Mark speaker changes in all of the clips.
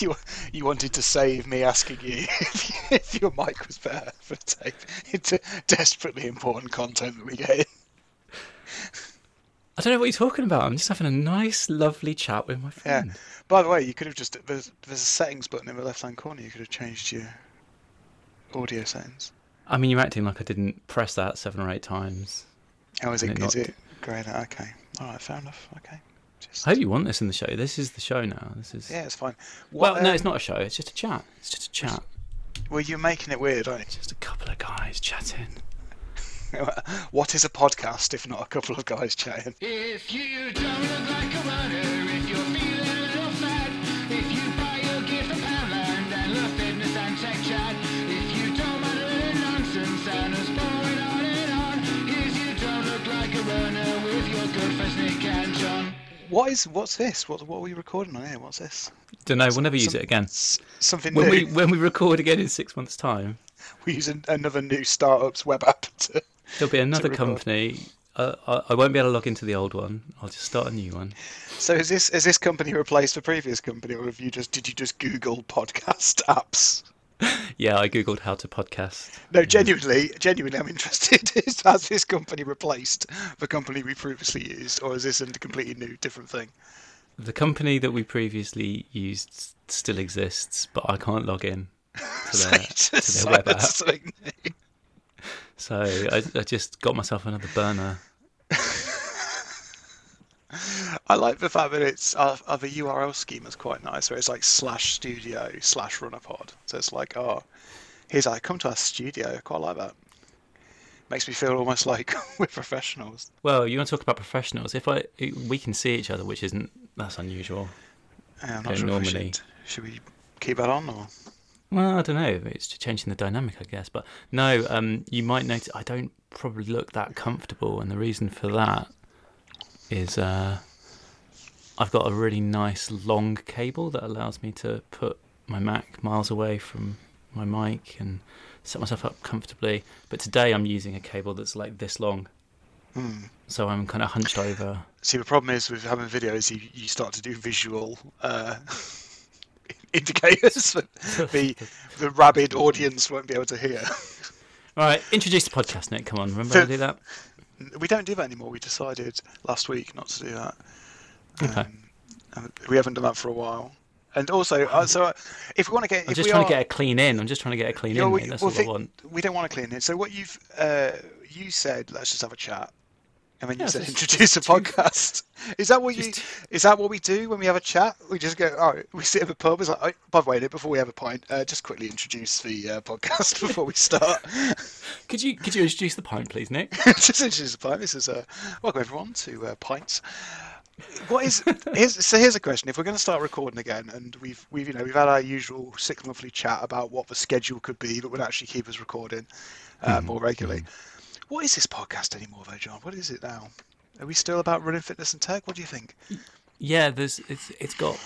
Speaker 1: you you wanted to save me asking you if, if your mic was better for the tape. It's desperately important content that we get in.
Speaker 2: I don't know what you're talking about. I'm just having a nice, lovely chat with my friend. Yeah.
Speaker 1: By the way, you could have just there's, there's a settings button in the left hand corner. You could have changed your audio settings.
Speaker 2: I mean, you're acting like I didn't press that seven or eight times.
Speaker 1: How is it?
Speaker 2: it
Speaker 1: Is
Speaker 2: not-
Speaker 1: it great? Okay. All right. Fair enough. Okay. Just,
Speaker 2: I hope you want this in the show. This is the show now. This is.
Speaker 1: yeah, it's fine.
Speaker 2: well,
Speaker 1: What,
Speaker 2: no,
Speaker 1: um,
Speaker 2: it's not a show. It's just a chat. It's just a chat.
Speaker 1: Well, you're making it weird, aren't you?
Speaker 2: Just a couple of guys chatting.
Speaker 1: what is a podcast if not a couple of guys chatting?
Speaker 3: If you don't look like a runner,
Speaker 1: What is? What's this? What What are we recording on here? What's this?
Speaker 2: Don't know. We'll never use
Speaker 1: Some-
Speaker 2: it again.
Speaker 1: Something
Speaker 2: When
Speaker 1: new.
Speaker 2: we when we record again in six months' time,
Speaker 1: we use an, another new startup's web app to.
Speaker 2: there'll be another company. Uh, I, I won't be able to log into the old one. I'll just start a new one.
Speaker 1: So is this is this company replaced the previous company, or have you just did you just Google podcast apps?
Speaker 2: Yeah, I googled how to podcast.
Speaker 1: No, mm. genuinely, genuinely, I'm interested. Has this company replaced the company we previously used, or is this a completely new, different thing?
Speaker 2: The company that we previously used still exists, but I can't log in to
Speaker 1: So
Speaker 2: their,
Speaker 1: you
Speaker 2: to their web app. So I, I just got myself another burner.
Speaker 1: I like the fact that it's uh, uh, the URL scheme is quite nice, where it's like slash studio slash runnerpod. So it's like, oh, here's like come to our studio. I quite like that. Makes me feel almost like we're professionals.
Speaker 2: Well, you want to talk about professionals? If I we can see each other, which isn't that's unusual.
Speaker 1: Yeah, I'm not sure if we
Speaker 2: normally-
Speaker 1: should, should we keep that on or
Speaker 2: Well, I don't know. It's changing the dynamic, I guess. But no, um, you might notice I don't probably look that comfortable, and the reason for that is uh, I've got a really nice long cable that allows me to put my Mac miles away from my mic and set myself up comfortably. But today I'm using a cable that's like this long,
Speaker 1: Hmm.
Speaker 2: so I'm kind of hunched over.
Speaker 1: See, the problem is with having videos, you, you start to do visual uh, indicators that the the rabid audience won't be able to hear.
Speaker 2: All right, introduce the podcast, Nick. Come on, remember to do that?
Speaker 1: We don't do that anymore. We decided last week not to do that.
Speaker 2: Okay.
Speaker 1: Um, we haven't done that for a while. And also, uh, so uh, if we want to get,
Speaker 2: I'm
Speaker 1: if
Speaker 2: just
Speaker 1: we
Speaker 2: trying
Speaker 1: are,
Speaker 2: to get a clean in. I'm just trying to get a clean
Speaker 1: Yeah,
Speaker 2: in,
Speaker 1: we-.
Speaker 2: That's
Speaker 1: well,
Speaker 2: all I want.
Speaker 1: we don't want to clean in. So what you've uh, you said, let's just have a chat, and then you said introduce a podcast. Is that what you? Is that what we do when we have a chat? We just go, all right, we sit at the pub. It's like, oh, by the way, Nick, before we have a pint, uh, just quickly introduce the uh, podcast before we start.
Speaker 2: Could you could you introduce the pint, please, Nick?
Speaker 1: just introduce the pint. This is uh, welcome everyone to uh, pints. What is here's, so? Here's a question: If we're going to start recording again, and we've we've you know we've had our usual six monthly chat about what the schedule could be that would actually keep us recording uh, more regularly, what is this podcast anymore, though, John? What is it now? Are we still about running, fitness, and tech? What do you think?
Speaker 2: Yeah, there's it's it's got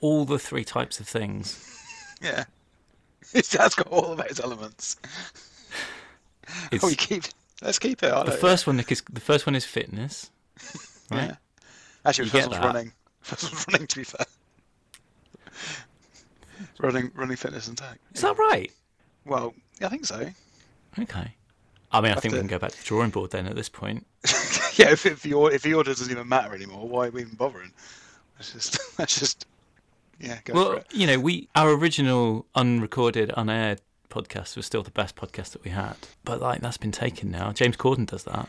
Speaker 2: all the three types of things.
Speaker 1: Yeah, it has got all of those elements.
Speaker 2: It's,
Speaker 1: Oh, we keep let's keep it. I
Speaker 2: the
Speaker 1: don't-
Speaker 2: first one, Nick, is the first one is fitness, right?
Speaker 1: Yeah. Actually,
Speaker 2: You
Speaker 1: the first
Speaker 2: get
Speaker 1: one's
Speaker 2: that.
Speaker 1: running. Running. To be fair, running, running, fitness, and tech.
Speaker 2: Is that right?
Speaker 1: Well, yeah, I think so.
Speaker 2: Okay. I mean, I think we can go back to the drawing board then. At this point,
Speaker 1: yeah, if, if the or- if the order doesn't even matter anymore, why are we even bothering? Let's just let's just yeah go for
Speaker 2: well,
Speaker 1: it.
Speaker 2: you know, we our original unrecorded, unaired podcast was still the best podcast that we had, but like that's been taken now. James Corden does that.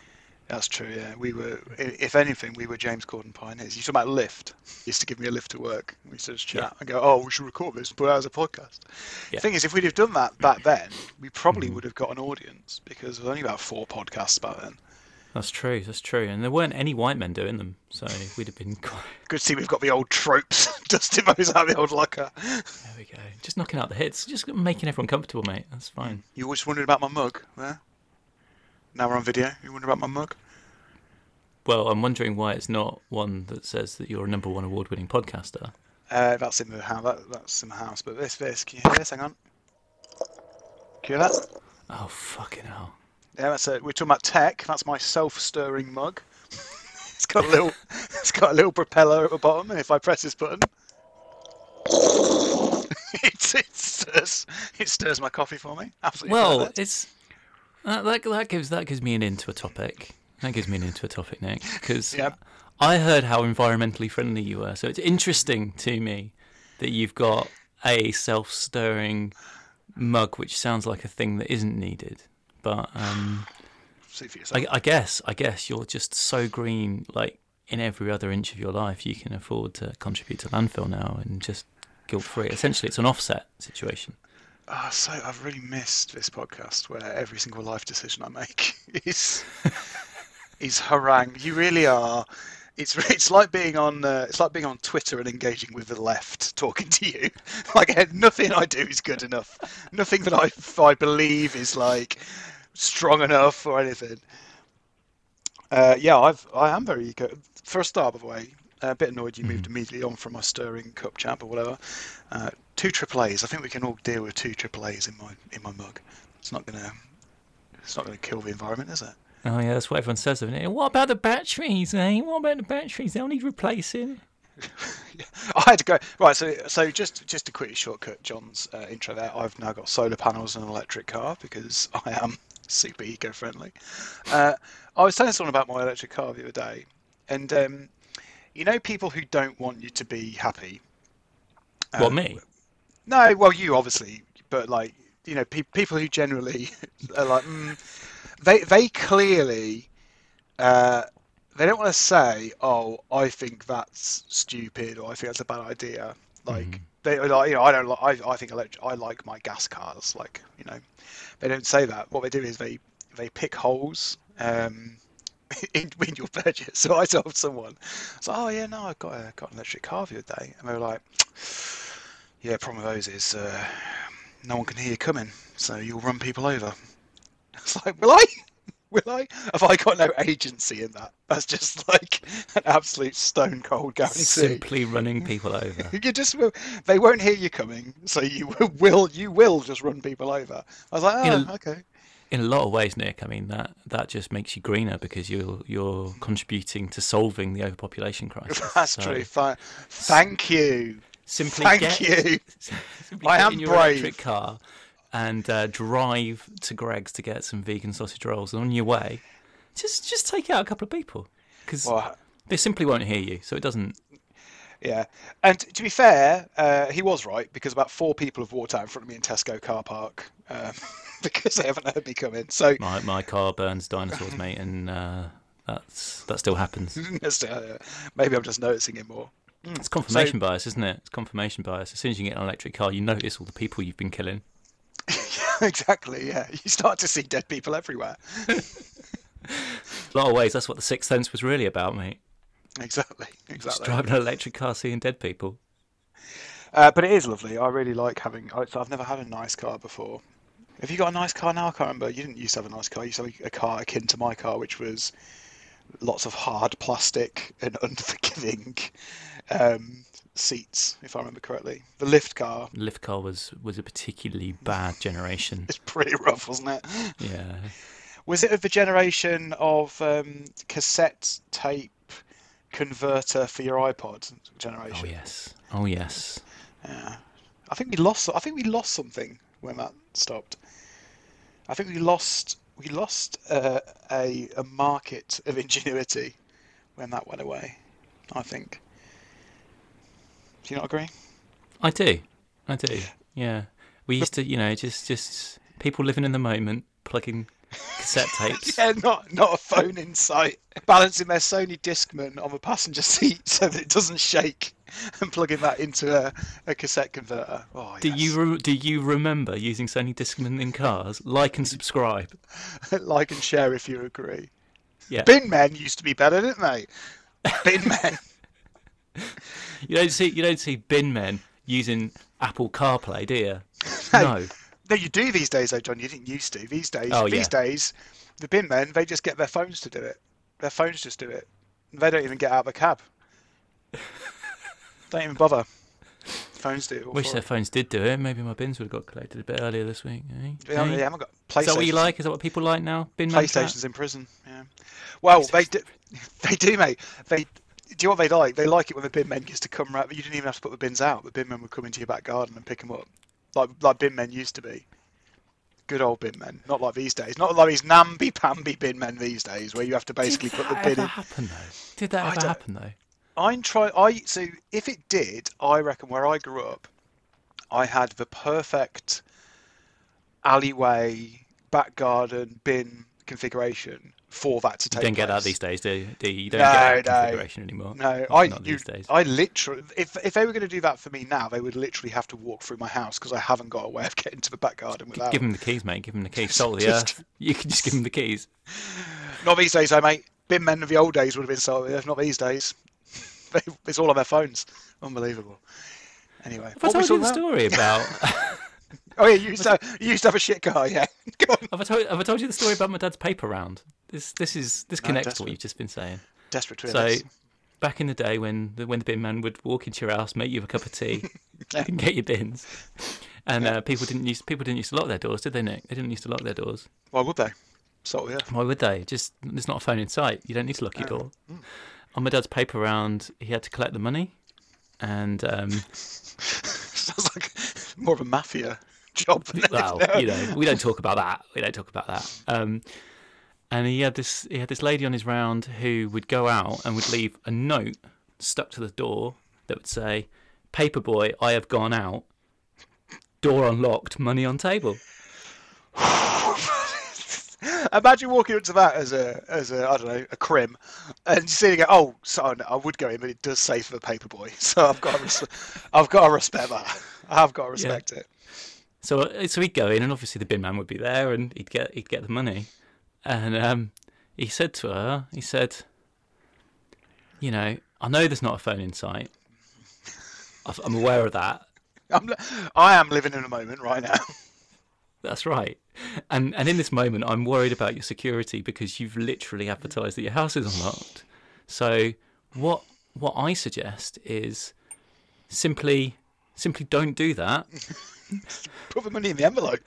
Speaker 1: That's true. Yeah, we were. If anything, we were James Corden pioneers. You talk about lift. He used to give me a lift to work. We used to just chat
Speaker 2: Yeah.
Speaker 1: and go, "Oh, we should record this, put it out as a podcast."
Speaker 2: Yeah.
Speaker 1: The thing is, if we'd have done that back then, we probably
Speaker 2: Mm-hmm.
Speaker 1: would have got an audience because there was only about four podcasts back then.
Speaker 2: That's true. That's true. And there weren't any white men doing them, so we'd have been quite.
Speaker 1: Good to see we've got the old tropes dusting those out of the old locker.
Speaker 2: There we go. Just knocking out the hits. Just making everyone comfortable, mate. That's fine.
Speaker 1: You always wondered about my mug there. Now we're on video. You wonder about my mug?
Speaker 2: Well, I'm wondering why it's not one that says that you're a number one award-winning podcaster.
Speaker 1: Uh, that's in the house. That, that's in the house. But this, this, can you hear this? Hang on. Can you hear that?
Speaker 2: Oh fucking hell!
Speaker 1: Yeah, that's it. We're talking about tech. That's my self-stirring mug. it's got a little, it's got a little propeller at the bottom. And if I press this button, it stirs, it stirs my coffee for me. Absolutely.
Speaker 2: Well,
Speaker 1: perfect.
Speaker 2: it's that, that that gives that gives me an into a topic. That gives me an into a topic, Nick, because
Speaker 1: Yep.
Speaker 2: I heard how environmentally friendly you were. So it's interesting to me that you've got a self-stirring mug, which sounds like a thing that isn't needed. But um,
Speaker 1: see for yourself.
Speaker 2: I, I guess I guess you're just so green, like in every other inch of your life, you can afford to contribute to landfill now and just guilt-free. Essentially, it's an offset situation.
Speaker 1: Oh, so I've really missed this podcast where every single life decision I make is is harangue. You really are. It's it's like being on uh, it's like being on Twitter and engaging with the left, talking to you. Like nothing I do is good enough. Nothing that I I believe is like strong enough or anything. Uh, yeah, I've I am very eager. For a start, by the way, a bit annoyed you moved immediately on from my stirring cup chat, or whatever. Uh, two triple A's. I think we can all deal with two triple A's in my in my mug. It's not gonna it's not gonna kill the environment, is it?
Speaker 2: Oh yeah, that's what everyone says, isn't it? What about the batteries, eh? What about the batteries? They'll need replacing.
Speaker 1: I had to go right. So, so just just to quickly shortcut John's uh, intro there. I've now got solar panels and an electric car because I am super eco-friendly. Uh, I was telling someone about my electric car the other day, and um, you know, people who don't want you to be happy.
Speaker 2: What
Speaker 1: Um,
Speaker 2: me?
Speaker 1: No, well, you obviously, but like you know, pe- people who generally are like, mm, they they clearly, uh, they don't want to say, oh, I think that's stupid or I think that's a bad idea. Like
Speaker 2: Mhm.
Speaker 1: they like, you know, I don't like, I, I think elect- I like my gas cars. Like you know, they don't say that. What they do is they they pick holes. Um, in, in your budget. So I told someone, so oh yeah, no, I got a, got an electric car the other day, and they were like, yeah, problem with those is uh, no one can hear you coming, so you'll run people over. It's like, will I? Will I? Have I got no agency in that? That's just like an absolute stone cold guarantee.
Speaker 2: Simply running people over.
Speaker 1: You just will. They won't hear you coming, so you will. You will just run people over. I was like, oh, okay.
Speaker 2: In a lot of ways, Nick. I mean that that just makes you greener because you're you're contributing to solving the overpopulation crisis.
Speaker 1: That's
Speaker 2: So
Speaker 1: true. Fine. Thank you.
Speaker 2: Simply
Speaker 1: Thank
Speaker 2: get,
Speaker 1: you.
Speaker 2: simply
Speaker 1: I am
Speaker 2: in your
Speaker 1: brave.
Speaker 2: electric car and uh, drive to Greggs to get some vegan sausage rolls. And on your way, just just take out a couple of people because
Speaker 1: Well,
Speaker 2: they simply won't hear you. So it doesn't.
Speaker 1: Yeah, and to be fair, uh, he was right because about four people have walked out in front of me in Tesco car park um, because they haven't heard me come in. So
Speaker 2: My my car burns dinosaurs, mate, and uh, that's that still happens.
Speaker 1: uh, maybe I'm just noticing it more.
Speaker 2: It's confirmation bias, isn't it? It's confirmation bias. As soon as you get an electric car, you notice all the people you've been killing.
Speaker 1: exactly. Yeah, you start to see dead people everywhere.
Speaker 2: A lot of ways, that's what the Sixth Sense was really about, mate.
Speaker 1: Exactly.
Speaker 2: Just
Speaker 1: Exactly.
Speaker 2: driving an electric car, seeing dead people.
Speaker 1: Uh, but it is lovely. I really like having. So I've never had a nice car before. Have you got a nice car now? I can't remember. You didn't used to have a nice car. You used to have a car akin to my car, which was lots of hard plastic and unforgiving um, seats, if I remember correctly. The lift car
Speaker 2: The lift car was was a particularly bad generation.
Speaker 1: it's pretty rough, wasn't it?
Speaker 2: Yeah.
Speaker 1: Was it of the generation of um, cassette tape converter for your iPod generation?
Speaker 2: Oh yes. Oh yes.
Speaker 1: Yeah. I think we lost. I think we lost something when that stopped. I think we lost. We lost uh, a a market of ingenuity when that went away. I think. Do you not agree?
Speaker 2: I do. I do. Yeah. We used to, you know, just just people living in the moment, plugging cassette tapes.
Speaker 1: Yeah, not not a phone in sight. Balancing their Sony Discman on the passenger seat so that it doesn't shake, and plugging that into a, a cassette converter. Oh,
Speaker 2: Do
Speaker 1: yes.
Speaker 2: you re- do you remember using Sony Discman in cars? Like and subscribe.
Speaker 1: like and share if you agree?
Speaker 2: Yeah.
Speaker 1: Bin men used to be better, didn't they? Bin men.
Speaker 2: You don't see you don't see bin men using Apple CarPlay, do you? No.
Speaker 1: No, you do these days, though, John. You didn't used to. These days,
Speaker 2: Oh,
Speaker 1: these
Speaker 2: yeah.
Speaker 1: days, the bin men they just get their phones to do it. Their phones just do it. They don't even get out of the cab. Don't even bother. Phones do it.
Speaker 2: Wish their
Speaker 1: them.
Speaker 2: phones did do it. Maybe my bins would have got collected a bit earlier this week. Eh?
Speaker 1: Haven't,
Speaker 2: Eh?
Speaker 1: they haven't got
Speaker 2: Is that what you like? Is that what people like now? Bin?
Speaker 1: PlayStation's in prison. Yeah. Well, they do. They do, mate. They. Do you know what they like? They like it when the bin men gets to come round. But you didn't even have to put the bins out. The bin men would come into your back garden and pick them up. like like bin men used to be. Good old bin men, not like these days. Not like these namby pamby bin men these days, where you have to basically put the
Speaker 2: that
Speaker 1: bin
Speaker 2: ever
Speaker 1: in.
Speaker 2: happen though? Did that
Speaker 1: I
Speaker 2: ever happen though?
Speaker 1: I'm try. I so if it did, I reckon where I grew up, I had the perfect alleyway, back garden, bin configuration for that to take.
Speaker 2: You don't get that these days, do you? Do you? you don't
Speaker 1: No,
Speaker 2: get that
Speaker 1: no.
Speaker 2: configuration anymore.
Speaker 1: No,
Speaker 2: Not-
Speaker 1: I
Speaker 2: not
Speaker 1: you,
Speaker 2: these days.
Speaker 1: I literally if if they were going to do that for me now, they would literally have to walk through my house because I haven't got a way of getting to the back garden without.
Speaker 2: Give him the keys, mate. Give him the keys. Salt the earth. You can just give him the keys.
Speaker 1: Not these days, though, mate. Bin men of the old days would have been so. If not these days, it's all on their phones. Unbelievable. Anyway,
Speaker 2: Have I
Speaker 1: what were
Speaker 2: told you the
Speaker 1: about?
Speaker 2: story about?
Speaker 1: Oh yeah, you used to you used to have a shit car, yeah. Go on.
Speaker 2: have I told? Have I told you the story about my dad's paper round? This this is this
Speaker 1: No,
Speaker 2: connects to what you've just been saying.
Speaker 1: Desperate to
Speaker 2: So,
Speaker 1: this.
Speaker 2: back in the day when the when the bin man would walk into your house, make you have a cup of tea,
Speaker 1: Yeah.
Speaker 2: and get your bins, and uh, people didn't use people didn't used to lock their doors, did they, Nick? They didn't used to lock their doors.
Speaker 1: Why would they? So yeah.
Speaker 2: Why would they? Just there's not a phone in sight. You don't need to lock your
Speaker 1: Oh.
Speaker 2: door. On my dad's paper round, he had to collect the money, and um,
Speaker 1: Sounds like more of a mafia job
Speaker 2: well, you know, we don't talk about that. We don't talk about that. Um, and he had this he had this lady on his round who would go out and would leave a note stuck to the door that would say, "Paperboy, I have gone out. Door unlocked, money on table."
Speaker 1: Imagine walking up to that as a as a I don't know a crim, and seeing it. Go, oh, so I would go in, but it does say for the paperboy, so I've got to res- I've got to respect that. I've got to respect it.
Speaker 2: So uh, so he'd go in, and obviously the bin man would be there, and he'd get he'd get the money. And um, he said to her, he said, "You know, I know there's not a phone in sight. I'm aware of that.
Speaker 1: I'm I am living in a moment right now.
Speaker 2: That's right. And and in this moment, I'm worried about your security because you've literally advertised that your house is unlocked. So what what I suggest is simply simply don't do that.
Speaker 1: Put the money in the envelope.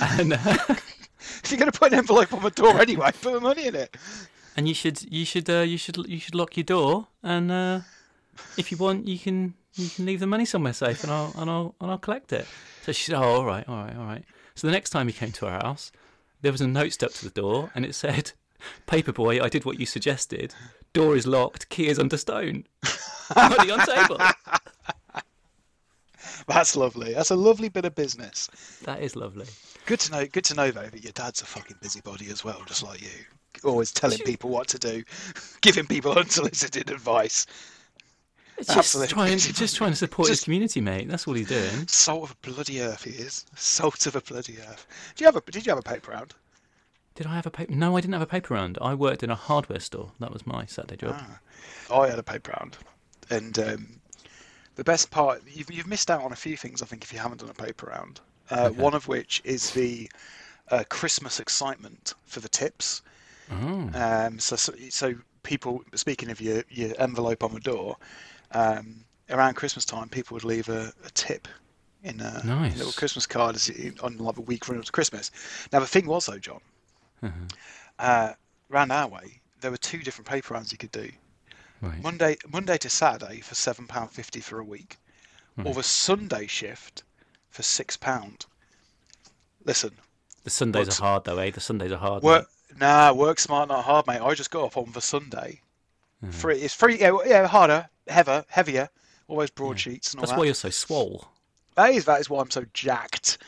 Speaker 2: And uh,
Speaker 1: If you're going to put an envelope on the door anyway, put the money in it.
Speaker 2: and you should you should uh, you should you should lock your door. And uh, if you want, you can you can leave the money somewhere safe, and I'll and I'll and I'll collect it. So she said, "Oh, all right, all right, all right." So the next time he came to our house, there was a note stuck to the door, and it said, "Paperboy, I did what you suggested. Door is locked. Key is under stone. Money on table."
Speaker 1: That's lovely. That's a lovely bit of business.
Speaker 2: That is lovely.
Speaker 1: Good to know. Good to know though that your dad's a fucking busybody as well, just like you. Always telling people what to do, giving people unsolicited advice.
Speaker 2: It's just
Speaker 1: Absolutely.
Speaker 2: trying, just trying to support his community, mate. That's all he's doing.
Speaker 1: Salt of a bloody earth, he is. Salt of a bloody earth. Do you have a? Did you have a paper round?
Speaker 2: Did I have a paper? No, I didn't have a paper round. I worked in a hardware store. That was my Saturday job.
Speaker 1: Ah. I had a paper round, and um, the best part you've you've missed out on a few things. I think if you haven't done a paper round, uh,
Speaker 2: Okay.
Speaker 1: one of which is the uh, Christmas excitement for the tips.
Speaker 2: Oh.
Speaker 1: Um, so, so so people speaking of your your envelope on the door, um, around Christmas time, people would leave a, a tip in a,
Speaker 2: Nice.
Speaker 1: little Christmas card on like a week running up to Christmas. Now the thing was though, John,
Speaker 2: Uh-huh.
Speaker 1: uh, round our way there were two different paper rounds you could do.
Speaker 2: Right.
Speaker 1: Monday Monday to Saturday for seven pound fifty for a week, or the Sunday shift for six pound. Listen,
Speaker 2: The Sundays
Speaker 1: Works-
Speaker 2: are hard though, eh? The Sundays are hard.
Speaker 1: work
Speaker 2: mate.
Speaker 1: nah, work smart, not hard, mate. I just got up on the Sunday.
Speaker 2: Mhm.
Speaker 1: Free, it's free, yeah, yeah, harder, heavier, heavier, always broadsheets and all
Speaker 2: That's
Speaker 1: that.
Speaker 2: why you're so swole.
Speaker 1: That is that is why I'm so jacked.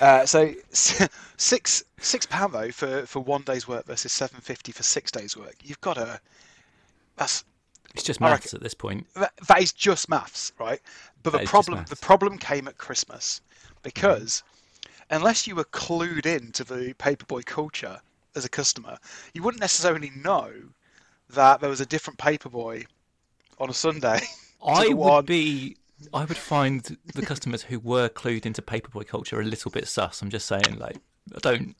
Speaker 1: Uh, so six six pound though for, for one day's work versus seven fifty for six days work. You've got to. That's
Speaker 2: It's just maths at this point.
Speaker 1: that, that is just maths, right? But
Speaker 2: That
Speaker 1: the problem the problem came at Christmas because unless you were clued in to the paperboy culture as a customer, you wouldn't necessarily know that there was a different paperboy on a Sunday.
Speaker 2: I would
Speaker 1: one-
Speaker 2: be. I would find the customers who were clued into paperboy culture a little bit sus. I'm just saying, like, I don't,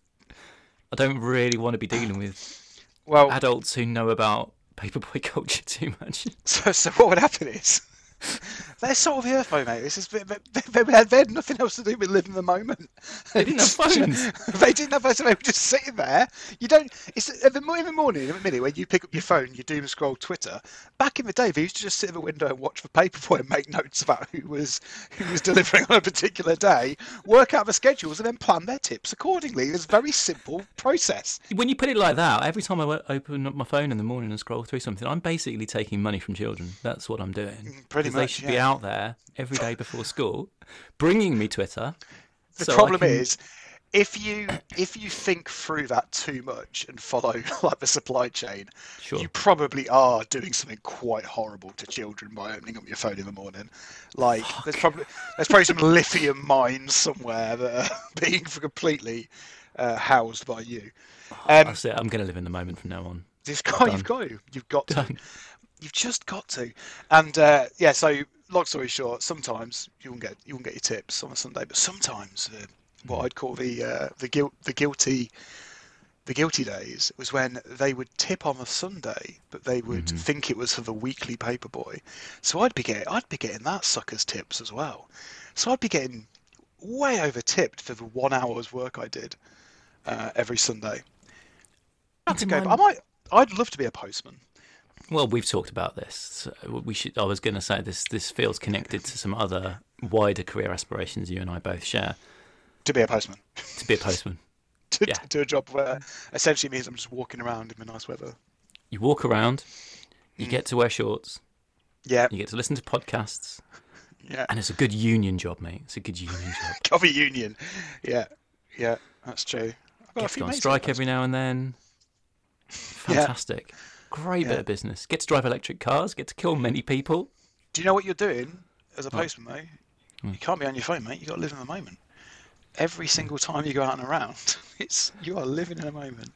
Speaker 2: I don't really want to be dealing with
Speaker 1: Well,
Speaker 2: adults who know about paperboy culture too much.
Speaker 1: So, so what would happen is They're sort of the earth, though, mate. This is, they, they, they, had, they had nothing else to do but live in the moment.
Speaker 2: They didn't have phones.
Speaker 1: they didn't have phones. They were just sitting there. You don't. It's in the, mo- in the morning, in a minute, when you pick up your phone, you doom scroll Twitter. Back in the day, they used to just sit in the window and watch the paperboy and make notes about who was who was delivering on a particular day, work out the schedules, and then plan their tips accordingly. It's a very simple process.
Speaker 2: When you put it like that, every time I open up my phone in the morning and scroll through something, I'm basically taking money from children. That's what I'm doing.
Speaker 1: Mm, pretty
Speaker 2: 'Cause They
Speaker 1: much,
Speaker 2: should be out there every day before school, bringing me Twitter.
Speaker 1: The
Speaker 2: so
Speaker 1: problem
Speaker 2: can-
Speaker 1: is, if you if you think through that too much and follow like the supply chain,
Speaker 2: Sure.
Speaker 1: you probably are doing something quite horrible to children by opening up your phone in the morning. Like there's probably there's probably some lithium mines somewhere that are being completely uh, housed by you. Um,
Speaker 2: That's it. I'm going to live in the moment from now on.
Speaker 1: This guy, you've got to. You've got to. You've just got to. And uh, yeah, so long story short, sometimes you won't get you won't get your tips on a Sunday, but sometimes uh, what I'd call the uh, the guilt the guilty the guilty days was when they would tip on a Sunday, but they would think it was for the weekly paperboy. So I'd be getting I'd be getting that sucker's tips as well. So I'd be getting way over tipped for the one hour's work I did uh, every Sunday. Had to go, but I might. I'd love to be a postman.
Speaker 2: Well, we've talked about this. So we should. I was going to say this. This feels connected to some other wider career aspirations you and I both share.
Speaker 1: To be a postman.
Speaker 2: To be a postman.
Speaker 1: to,
Speaker 2: Yeah.
Speaker 1: to do a job where essentially means I'm just walking around in the nice weather.
Speaker 2: You walk around.
Speaker 1: Mm.
Speaker 2: You get to wear shorts.
Speaker 1: Yeah,
Speaker 2: You get to listen to podcasts,
Speaker 1: yeah.
Speaker 2: and it's a good union job, mate. It's a good union job.
Speaker 1: Coffee union. Yeah, yeah, that's true. I've got a
Speaker 2: Get to
Speaker 1: few
Speaker 2: on strike every now and then. Fantastic. Great bit of business. Get to drive electric cars. Get to kill many people.
Speaker 1: Do you know what you're doing as a postman, mate?
Speaker 2: Hmm.
Speaker 1: You can't be on your phone, mate. You've got to live in the moment. Every single time you go out and around, it's you are living in a moment.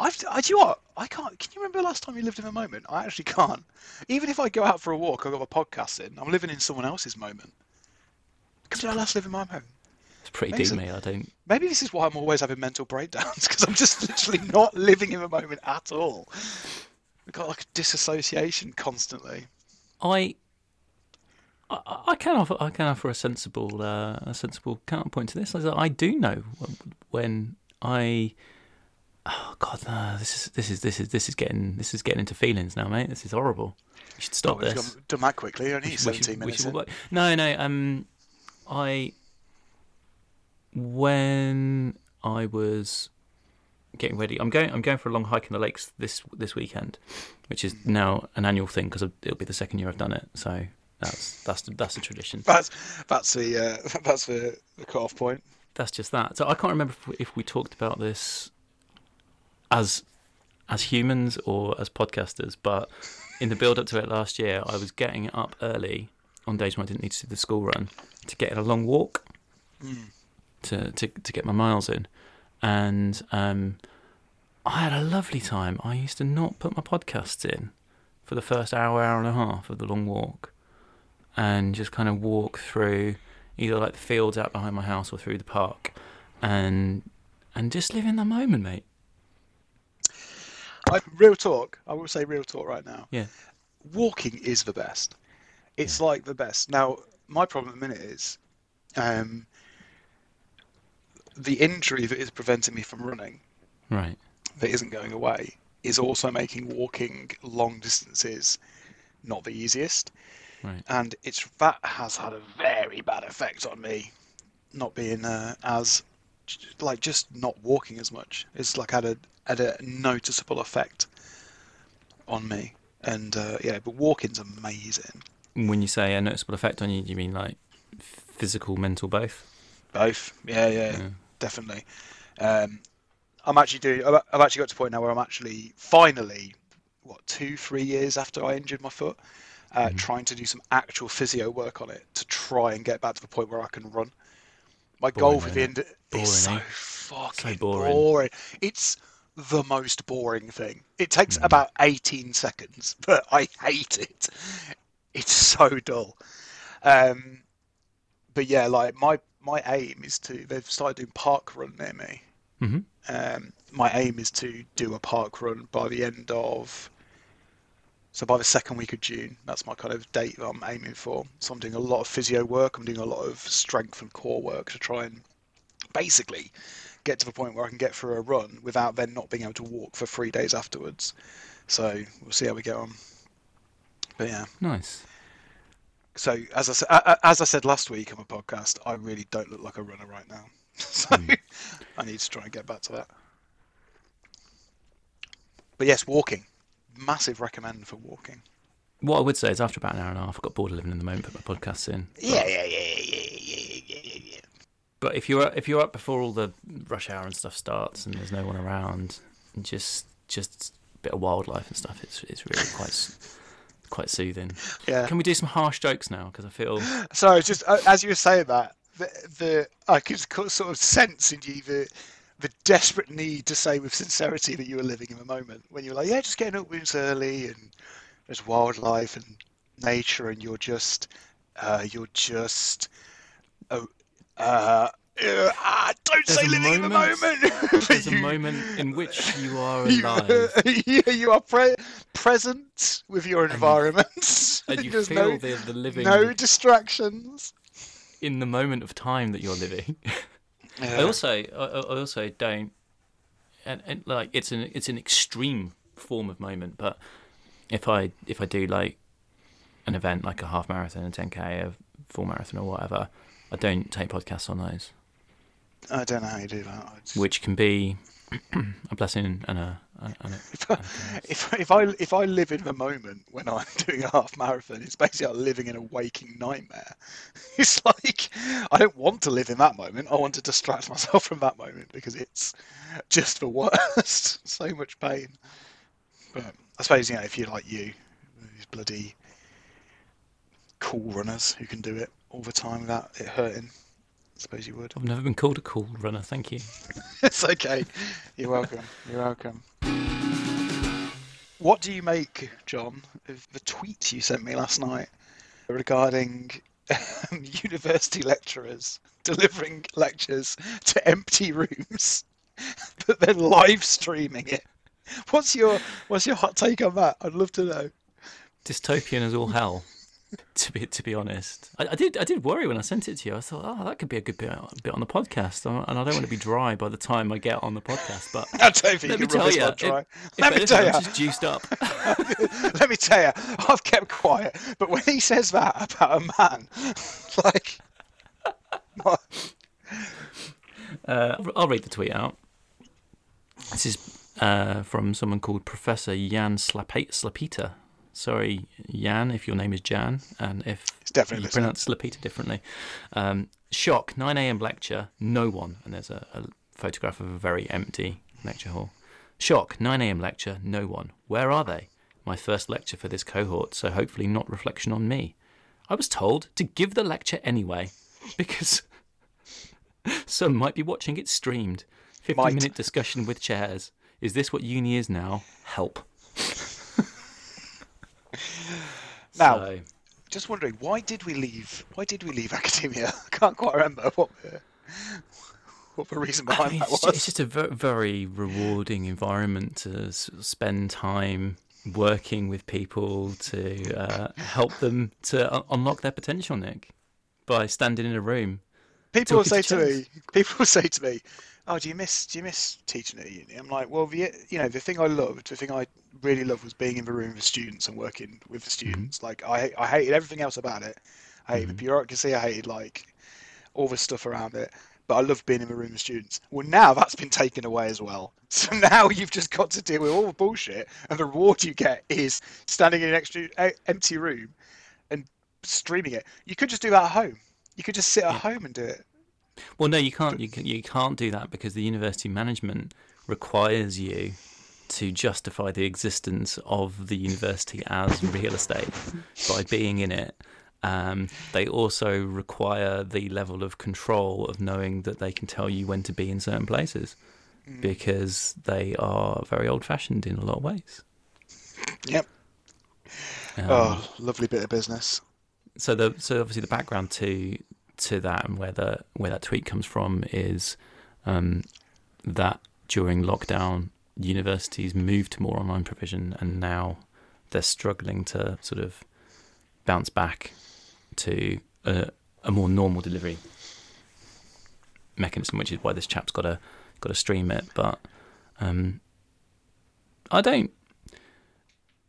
Speaker 1: I've, I, do you know what? I can't. Can you remember the last time you lived in a moment? I actually can't. Even if I go out for a walk, I've got a podcast in. I'm living in someone else's moment. Because I last live in my moment.
Speaker 2: It's pretty
Speaker 1: Amazing.
Speaker 2: deep, mate. I don't.
Speaker 1: Maybe this is why I'm always having mental breakdowns because I'm just literally not living in the moment at all. I've got like a disassociation constantly.
Speaker 2: I. I, I can offer I can offer a sensible uh, a sensible counterpoint to this. Is that I do know when I oh god no, this is this is this is this is getting this is getting into feelings now, mate. This is horrible. You should stop
Speaker 1: Oh, we've
Speaker 2: this.
Speaker 1: done that quickly. Only
Speaker 2: We should-
Speaker 1: 17
Speaker 2: we
Speaker 1: minutes.
Speaker 2: should
Speaker 1: in.
Speaker 2: walk back. No, no. Um, I when I was getting ready, I'm going. I'm going for a long hike in the lakes this this weekend, which is now an annual thing because it'll be the second year I've done it. So that's that's that's a tradition.
Speaker 1: That's that's the uh, that's the, the cut-off point.
Speaker 2: That's just that. So I can't remember if we, if we talked about this as as humans or as podcasters, but in the build up to it last year, I was getting up early on days when I didn't need to do the school run to get a long walk to, to to get my miles in, and um, I had a lovely time. I used to not put my podcasts in for the first hour, hour and a half of the long walk, and just kind of walk through either like the fields out behind my house or through the park, and and just live in the moment, mate.
Speaker 1: I, real talk. I will say real talk right now.
Speaker 2: Yeah.
Speaker 1: Walking is the best. It's like the best. Now, my problem at the minute is um, the injury that is preventing me from running,
Speaker 2: Right.
Speaker 1: that isn't going away, is also making walking long distances not the easiest.
Speaker 2: Right.
Speaker 1: and it's that has had a very bad effect on me not being uh, as like just not walking as much it's like had a had a noticeable effect on me and uh, yeah but walking's amazing
Speaker 2: When you say a noticeable effect on you, do you mean like physical, mental, both?
Speaker 1: both yeah yeah,
Speaker 2: Yeah.
Speaker 1: Definitely um, i'm actually doing I've actually got to a point now where i'm actually finally what two three years after i injured my foot uh, trying to do some actual physio work on it to try and get back to the point where i can run my goal
Speaker 2: Boring,
Speaker 1: for
Speaker 2: isn't
Speaker 1: the end is so
Speaker 2: eh?
Speaker 1: fucking
Speaker 2: boring.
Speaker 1: boring. It's the most boring thing. It takes about 18 seconds, but I hate it. It's so dull. Um, but yeah, like my my aim is to. They've started doing park run near me.
Speaker 2: hmm
Speaker 1: Um, my aim is to do a park run by the end of So by the second week of June, that's my kind of date that I'm aiming for. So I'm doing a lot of physio work. I'm doing a lot of strength and core work to try and basically get to the point where I can get through a run without then not being able to walk for three days afterwards. So we'll see how we get on. But yeah.
Speaker 2: Nice.
Speaker 1: So as I as I said last week on my podcast, I really don't look like a runner right now. so mm. I need to try and get back to that. But yes, walking, massive recommend for walking.
Speaker 2: What I would say is, after about an hour and a half, I got bored of living in the moment. Put my podcasts in.
Speaker 1: But... Yeah, yeah, yeah, yeah, yeah, yeah, yeah, yeah.
Speaker 2: But if you're if you're up before all the rush hour and stuff starts, and there's no one around, and just just a bit of wildlife and stuff, it's it's really quite quite soothing.
Speaker 1: Yeah.
Speaker 2: Can we do some harsh jokes now? Because I feel
Speaker 1: Sorry, just uh, as you were saying that, the, the I could sort of sense in you the the desperate need to say with sincerity that you were living in the moment when you were like, yeah, just getting up rooms early and there's wildlife and nature and you're just uh, you're just oh uh, uh, ah, don't
Speaker 2: There's
Speaker 1: say living in the
Speaker 2: moment-
Speaker 1: moment.
Speaker 2: There's a moment in which you are
Speaker 1: you,
Speaker 2: alive
Speaker 1: you, you are pre- present with your
Speaker 2: you-
Speaker 1: environment.
Speaker 2: and you
Speaker 1: There's
Speaker 2: feel
Speaker 1: no,
Speaker 2: the the living
Speaker 1: no distractions.
Speaker 2: in the moment of time that you're living. I also I, I also don't and, and like it's an it's an extreme form of moment, but if I if I do like an event like a half marathon, a 10k, a full marathon or whatever, I don't take podcasts on those,
Speaker 1: I don't know how you do that. Just-
Speaker 2: which can be a blessing and a,
Speaker 1: if, I, if, if I if I live in the moment when I'm doing a half marathon, it's basically like living in a waking nightmare. It's like I don't want to live in that moment. I want to distract myself from that moment because it's just the worst. so much pain. But I suppose you know if you're like you, these bloody cool runners who can do it all the time without it hurting. I suppose you would.
Speaker 2: I've never been called a cool runner, thank you.
Speaker 1: It's okay. You're welcome. You're welcome. What do you make, John, of the tweet you sent me last night regarding um, university lecturers delivering lectures to empty rooms, but then live streaming it? What's your What's your hot take on that? I'd love to know.
Speaker 2: Dystopian as all hell. To be to be honest, I, I did I did worry when I sent it to you. I thought, oh, that could be a good bit, bit on the podcast, and I don't want to be dry by the time I get on the podcast. But
Speaker 1: I don't think
Speaker 2: let me tell you,
Speaker 1: one
Speaker 2: if,
Speaker 1: dry.
Speaker 2: if
Speaker 1: Let me tell you.
Speaker 2: just juiced up.
Speaker 1: Let me tell you, I've kept quiet, but when he says that about a man, like?
Speaker 2: Uh, I'll read the tweet out. This is uh, from someone called Professor Jan Slapita. Sorry, Jan, if your name is Jan, and if
Speaker 1: It's definitely
Speaker 2: you pronounce Slapita differently. Um, shock, 9 a.m. lecture, no one. And there's a, a photograph of a very empty lecture hall. Shock, 9 a.m. lecture, no one. Where are they? My first lecture for this cohort, so hopefully not reflection on me. I was told to give the lecture anyway, because some might be watching it streamed. 50
Speaker 1: Might.
Speaker 2: minute discussion with chairs. Is this what uni is now? Help.
Speaker 1: Now,
Speaker 2: So-
Speaker 1: just wondering, why did we leave? Why did we leave academia? I can't quite remember what the, what the reason
Speaker 2: I
Speaker 1: behind
Speaker 2: mean,
Speaker 1: that was.
Speaker 2: it's just a very, very rewarding environment to spend time working with people to uh, help them to unlock their potential, Nick, by standing in a room.
Speaker 1: people will say
Speaker 2: to
Speaker 1: to me, people will say to me, "Oh, do you miss do you miss teaching at uni?" I'm like, "Well, the, you know, the thing I loved, the thing I really loved was being in the room with students and working with the mm-hmm. students. Like, I I hated everything else about it. I hated the mm-hmm. bureaucracy. I hated like all the stuff around it." But I love being in the room with students. Well, now that's been taken away as well. So now you've just got to deal with all the bullshit, and the reward you get is standing in an extra, empty room and streaming it. You could just do that at home. You could just sit at home and do it.
Speaker 2: Well, no, you can't. You, you can't do that because the university management requires you to justify the existence of the university as real estate by being in it. Um, they also require the level of control of knowing that they can tell you when to be in certain places because they are very old-fashioned in a lot of ways.
Speaker 1: Yep.
Speaker 2: Um,
Speaker 1: Oh, lovely bit of business.
Speaker 2: so the so obviously the background to to that and where the where that tweet comes from is um, that during lockdown universities moved to more online provision and now they're struggling to sort of bounce back to a, a more normal delivery mechanism, which is why this chap's got to got to stream it. But um, I don't.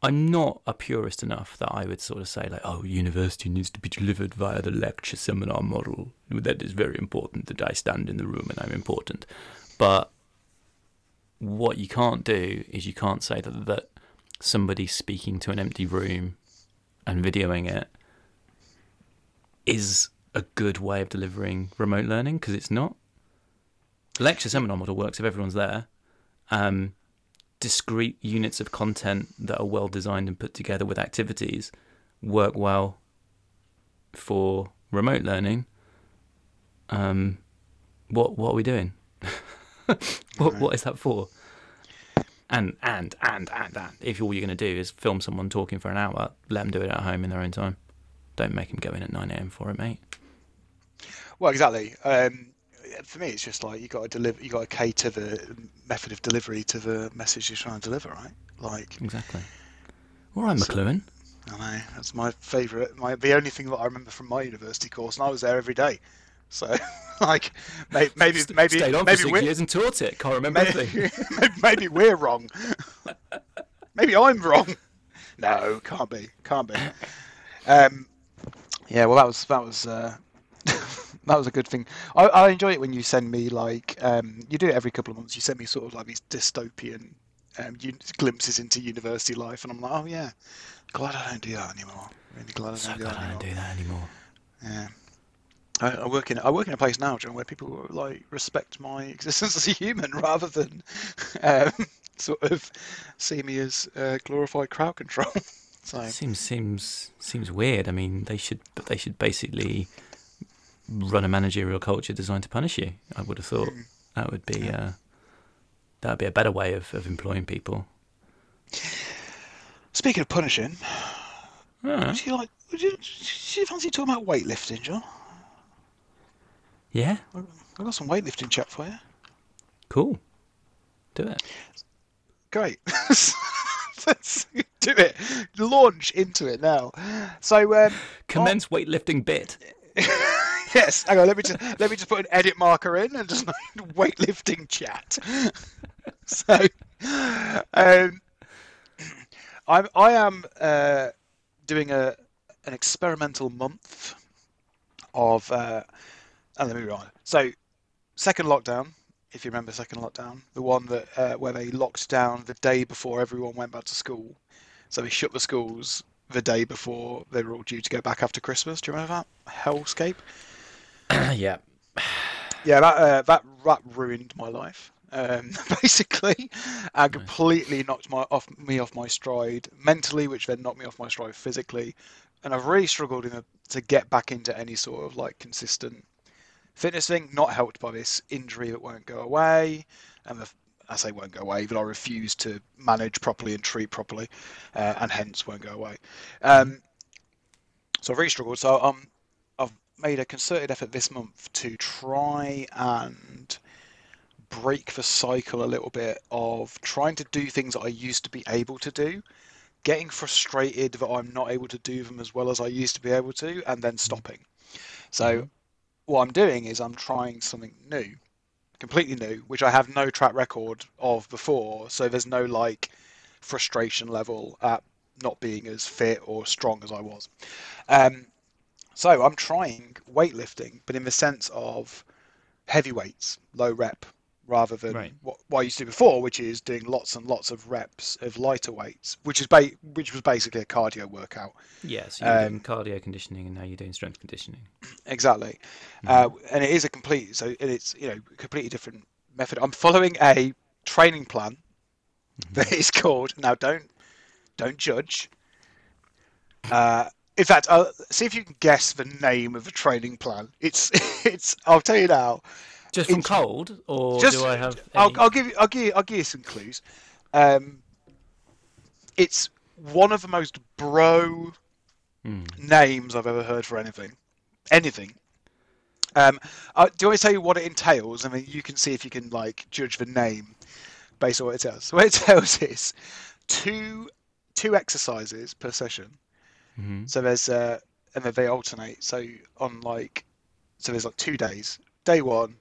Speaker 2: I'm not a purist enough that I would sort of say like, oh, university needs to be delivered via the lecture seminar model. That is very important that I stand in the room and I'm important. But what you can't do is you can't say that that somebody speaking to an empty room and videoing it is a good way of delivering remote learning because it's not. The lecture seminar model works if everyone's there. Um, discrete units of content that are well designed and put together with activities work well for remote learning. Um, what what are we doing? what what is that for? And and and and and if all you're going to do is film someone talking for an hour, let them do it at home in their own time. Don't make them go in at nine a.m. for it, mate.
Speaker 1: Well, exactly. Um, for me, it's just like you got to deliver. You got to cater the method of delivery to the message you're trying to deliver, right? Like,
Speaker 2: Exactly. All right,
Speaker 1: So-
Speaker 2: McLuhan.
Speaker 1: I know that's my favourite. My the only thing that I remember from my university course, and I was there every day. So, like, may- maybe
Speaker 2: St-
Speaker 1: maybe
Speaker 2: stayed on
Speaker 1: maybe
Speaker 2: for 6
Speaker 1: we're,
Speaker 2: years and taught it. Can't remember anything.
Speaker 1: maybe, maybe we're wrong. maybe I'm wrong. No, can't be, can't be. Um, yeah, well, that was that was uh, that was a good thing. I, I enjoy it when you send me like um, you do it every couple of months. You send me sort of like these dystopian um, un- glimpses into university life, and I'm like, oh yeah, glad I don't do that anymore. Really glad I don't
Speaker 2: So
Speaker 1: do
Speaker 2: glad
Speaker 1: that
Speaker 2: I
Speaker 1: anymore.
Speaker 2: don't do that anymore.
Speaker 1: Yeah. I, I work in I work in a place now, John, where people like respect my existence as a human rather than um, sort of see me as uh, glorified crowd control. so
Speaker 2: Seems seems seems weird. I mean, they should but they should basically run a managerial culture designed to punish you. I would have thought that would be uh, that would be a better way of, of employing people.
Speaker 1: speaking of punishing, would you like? Would you, do you fancy talking about weightlifting, John?
Speaker 2: yeah,
Speaker 1: I've got some weightlifting chat for you.
Speaker 2: cool. Do it.
Speaker 1: Great. Let's do it. Launch into it now. So um,
Speaker 2: Commence weightlifting bit.
Speaker 1: yes, hang on. Let me just let me just put an edit marker in and just weightlifting chat. so, um, I'm I am uh, doing a an experimental month of. Uh, oh, let me rewind. So, second lockdown. If you remember, second lockdown, the one that uh, where they locked down the day before everyone went back to school. So they shut the schools the day before they were all due to go back after Christmas. Do you remember that hellscape?
Speaker 2: yeah.
Speaker 1: Yeah, that uh, that that ruined my life. Um, basically, and completely knocked my off me off my stride mentally, which then knocked me off my stride physically, and I've really struggled in a, to get back into any sort of like consistent fitness thing. Not helped by this injury that won't go away, and the, I say won't go away, but I refuse to manage properly and treat properly, uh, and hence won't go away. Um, so I've really struggled. So um, I've made a concerted effort this month to try and break the cycle a little bit of trying to do things that I used to be able to do, getting frustrated that I'm not able to do them as well as I used to be able to, and then stopping. So what I'm doing is I'm trying something new, completely new, which I have no track record of before. So there's no like frustration level at not being as fit or strong as I was. Um, so I'm trying weightlifting, but in the sense of heavy weights, low rep, rather than
Speaker 2: Right.
Speaker 1: what, what I used to do before, which is doing lots and lots of reps of lighter weights, which is ba- which was basically a cardio workout.
Speaker 2: Yeah, so you're doing
Speaker 1: Um,
Speaker 2: cardio conditioning and now you're doing strength conditioning.
Speaker 1: Exactly, uh, and it is a complete so it's you know completely different method. I'm following a training plan that is called now. Don't don't judge. Uh, in fact, uh, see if you can guess the name of the training plan. It's it's. I'll tell you now.
Speaker 2: Just from
Speaker 1: It's-
Speaker 2: cold, or
Speaker 1: Just
Speaker 2: do I have?
Speaker 1: I'll, I'll give you I'll give you, I'll give you some clues. Um, it's one of the most bro
Speaker 2: Hmm.
Speaker 1: names I've ever heard for anything. Anything. Um, uh, do you want me to tell you what it entails? I mean, you can see if you can like judge the name based on what it tells. So what it tells is two two exercises per session.
Speaker 2: Hmm
Speaker 1: So there's uh, and then they alternate. So on like, so there's like two days. Day one,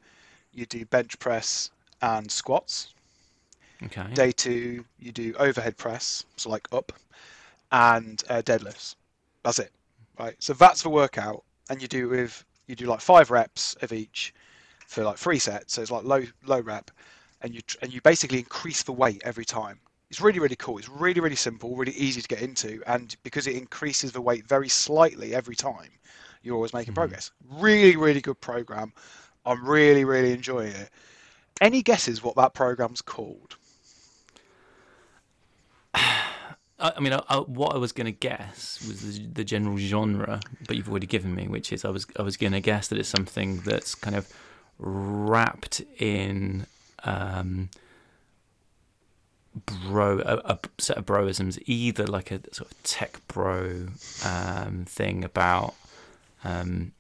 Speaker 1: you do bench press and squats.
Speaker 2: Okay.
Speaker 1: Day two, you do overhead press, so like up, and uh, deadlifts. That's it, right? So that's the workout, and you do with you do like five reps of each for like three sets. So it's like low low rep, and you and you basically increase the weight every time. It's really really cool. It's really really simple, really easy to get into, and because it increases the weight very slightly every time, you're always making
Speaker 2: Mhm.
Speaker 1: progress. Really really good program. I'm really really enjoying it. Any guesses what that program's called?
Speaker 2: I, I mean, I, I, what I was going to guess was the, the general genre, but you've already given me, which is I was I was going to guess that it's something that's kind of wrapped in um, bro a, a set of broisms, either like a sort of tech bro um, thing about um,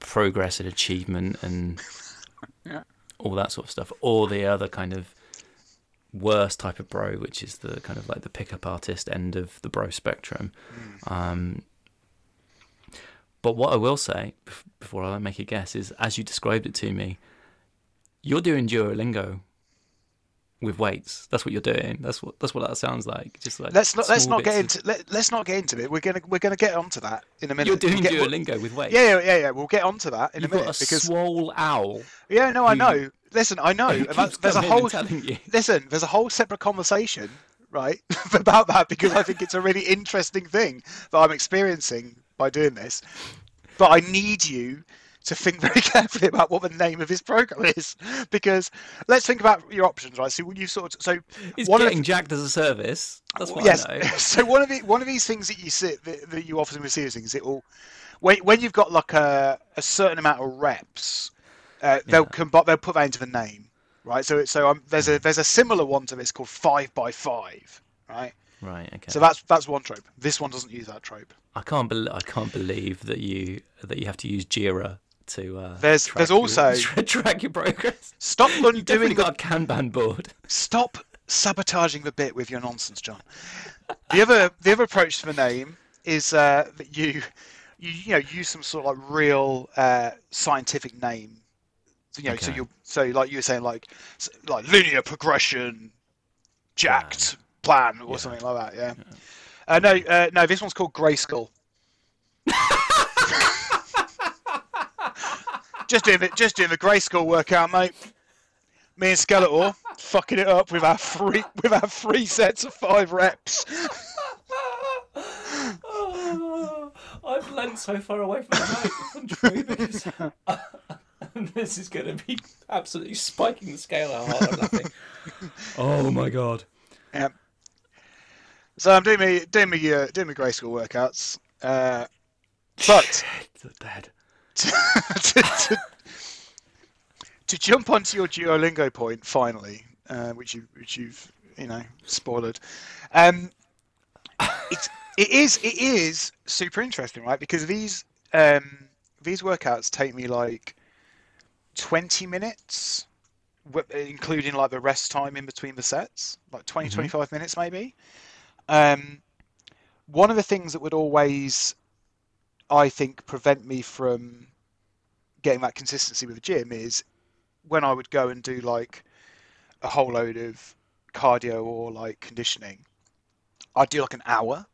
Speaker 2: progress and achievement and
Speaker 1: Yeah.
Speaker 2: all that sort of stuff, or the other kind of worst type of bro, which is the kind of like the pickup artist end of the bro spectrum. Um, but what I will say before I make a guess is, as you described it to me, you're doing Duolingo with weights. That's what you're doing. That's what that's what that sounds like. Just like
Speaker 1: Let's not let's not get into let, let's not get into it. We're gonna we're gonna get onto that in a minute.
Speaker 2: You're doing
Speaker 1: We'll get- we'll-
Speaker 2: Duolingo with weights.
Speaker 1: Yeah, yeah, yeah, yeah. We'll get onto that in
Speaker 2: You've
Speaker 1: a minute
Speaker 2: got a
Speaker 1: because
Speaker 2: swole owl.
Speaker 1: yeah, no, I know. Listen, I know. that- there's a whole
Speaker 2: and telling you.
Speaker 1: listen. There's a whole separate conversation, right, about that because I think it's a really interesting thing that I'm experiencing by doing this. But I need you to think very carefully about what the name of his program is because let's think about your options, right? So when you sort of so
Speaker 2: It's
Speaker 1: one of
Speaker 2: getting jacked as a service. That's what
Speaker 1: yes.
Speaker 2: I know.
Speaker 1: so one of the one of these things that you see that, that you often receive things, it will when when you've got like a, a certain amount of reps, uh, they'll
Speaker 2: Yeah.
Speaker 1: they'll put that into the name, right? So it- so um, there's a there's a similar one to this called five by five, right?
Speaker 2: Right. Okay.
Speaker 1: So that's that's one trope. This one doesn't use that trope.
Speaker 2: I can't bel I can't believe that you that you have to use Jira to. Uh,
Speaker 1: There's-
Speaker 2: track
Speaker 1: there's
Speaker 2: your-
Speaker 1: also-
Speaker 2: track your progress.
Speaker 1: Stop
Speaker 2: You've definitely
Speaker 1: undoing the
Speaker 2: got a Kanban board.
Speaker 1: stop sabotaging the bit with your nonsense, John. The other the other approach to the name is uh, that you you you know use some sort of like real uh, scientific name. So, you know, so
Speaker 2: Okay.
Speaker 1: you so like you were saying like like linear progression, jacked plan, or
Speaker 2: Yeah.
Speaker 1: something like that. Yeah. Uh, no, uh, no. This one's called Grayskull. just doing it. Just doing the Grayskull workout, mate. Me and Skeletor fucking it up with our three with our three sets of five reps.
Speaker 2: Oh, I've leant so far away from the microphone, Drew, this is going to be absolutely spiking the scale how hard I'm laughing. Oh my god.
Speaker 1: Yeah. So I'm doing me doing me uh, doing my Grayskull workouts. Uh, but
Speaker 2: The dead.
Speaker 1: To, to, to, to jump onto your Duolingo point finally, uh, which you which you've you know spoiled, um, it's it is it is super interesting, right? Because these um, these workouts take me like twenty minutes, including like the rest time in between the sets, like 20,
Speaker 2: Mhm.
Speaker 1: 25 minutes maybe. Um, one of the things that would always I think prevent me from getting that consistency with the gym is when I would go and do like a whole load of cardio or like conditioning. I'd do like an hour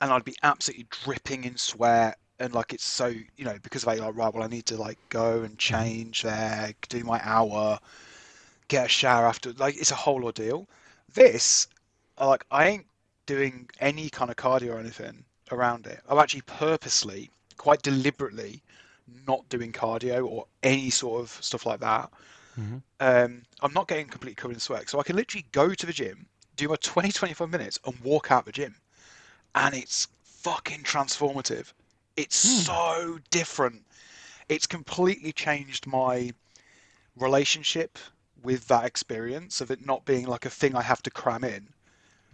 Speaker 1: and I'd be absolutely dripping in sweat and like it's so you know because they like right well I need to like go and mm-hmm. change there do my hour get a shower after like it's a whole ordeal this like I ain't doing any kind of cardio or anything around it I'm actually purposely quite deliberately not doing cardio or any sort of stuff like that
Speaker 2: Mhm.
Speaker 1: um, I'm not getting completely covered in sweat so I can literally go to the gym do my 20 25 minutes and walk out the gym and it's fucking transformative. It's
Speaker 2: Hmm.
Speaker 1: so different. It's completely changed my relationship with that experience of it not being like a thing I have to cram in.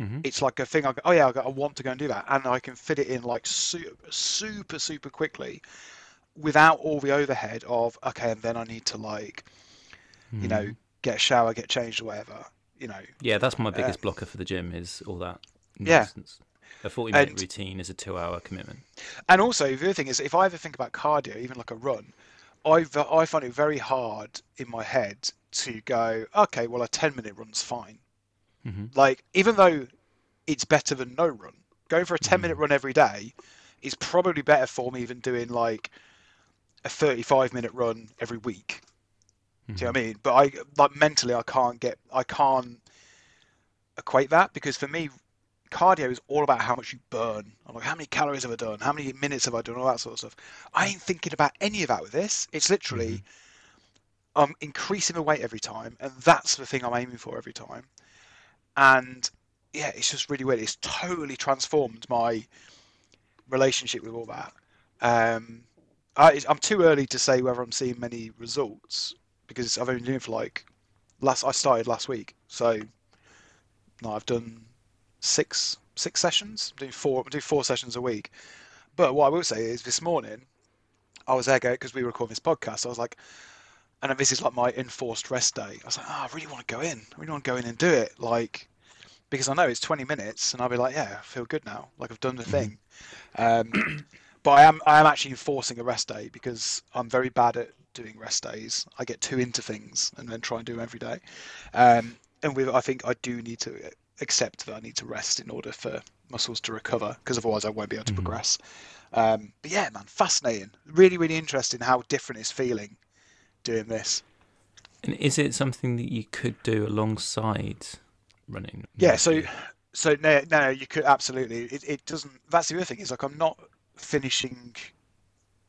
Speaker 2: Mhm.
Speaker 1: It's like a thing I go, oh yeah, I go- I want to go and do that, and I can fit it in like super, super, super quickly, without all the overhead of okay, and then I need to like, you know,
Speaker 2: Mhm.
Speaker 1: get a shower, get changed or whatever. You know,
Speaker 2: Yeah, that's my
Speaker 1: Uh,
Speaker 2: biggest blocker for the gym is all that
Speaker 1: Yeah.
Speaker 2: A forty-minute
Speaker 1: And-
Speaker 2: routine is a two-hour commitment.
Speaker 1: And also, the other thing is, if I ever think about cardio, even like a run, I I find it very hard in my head to go, okay, well, a ten minute run's fine.
Speaker 2: Hmm
Speaker 1: Like, even though it's better than no run, going for a ten minute
Speaker 2: Mm.
Speaker 1: run every day is probably better for me than doing like a thirty-five minute run every week. Do you know what I mean? But I like mentally, I can't get, I can't equate that because for me, cardio is all about how much you burn. I'm like, how many calories have I done? How many minutes have I done? All that sort of stuff. I ain't thinking about any of that with this. It's literally, I'm increasing the weight every time, and that's the thing I'm aiming for every time. And yeah, it's just really weird. It's totally transformed my relationship with all that. Um, I, I'm too early to say whether I'm seeing many results because I've only been doing for like last. I started last week, so no, I've done six six sessions. I'm doing four. I do four sessions a week. But what I will say is, this morning I was there because we were recording this podcast. So I was like, and this is like my enforced rest day. I was like, oh, I really want to go in. I really want to go in and do it, like because I know it's 20 minutes, and I'll be like, yeah, I feel good now. Like I've done the thing. Um, but I am I am actually enforcing a rest day because I'm very bad at doing rest days. I get too into things and then try and do them every day. Um, and with I think I do need to accept that I need to rest in order for muscles to recover because otherwise I won't be able to
Speaker 2: Mhm.
Speaker 1: progress. Um, but yeah, man, fascinating. Really, really interesting how different it's feeling doing this.
Speaker 2: And is it something that you could do alongside running?
Speaker 1: Yeah, so so no, no, you could absolutely. It, it doesn't. That's the other thing is like I'm not finishing.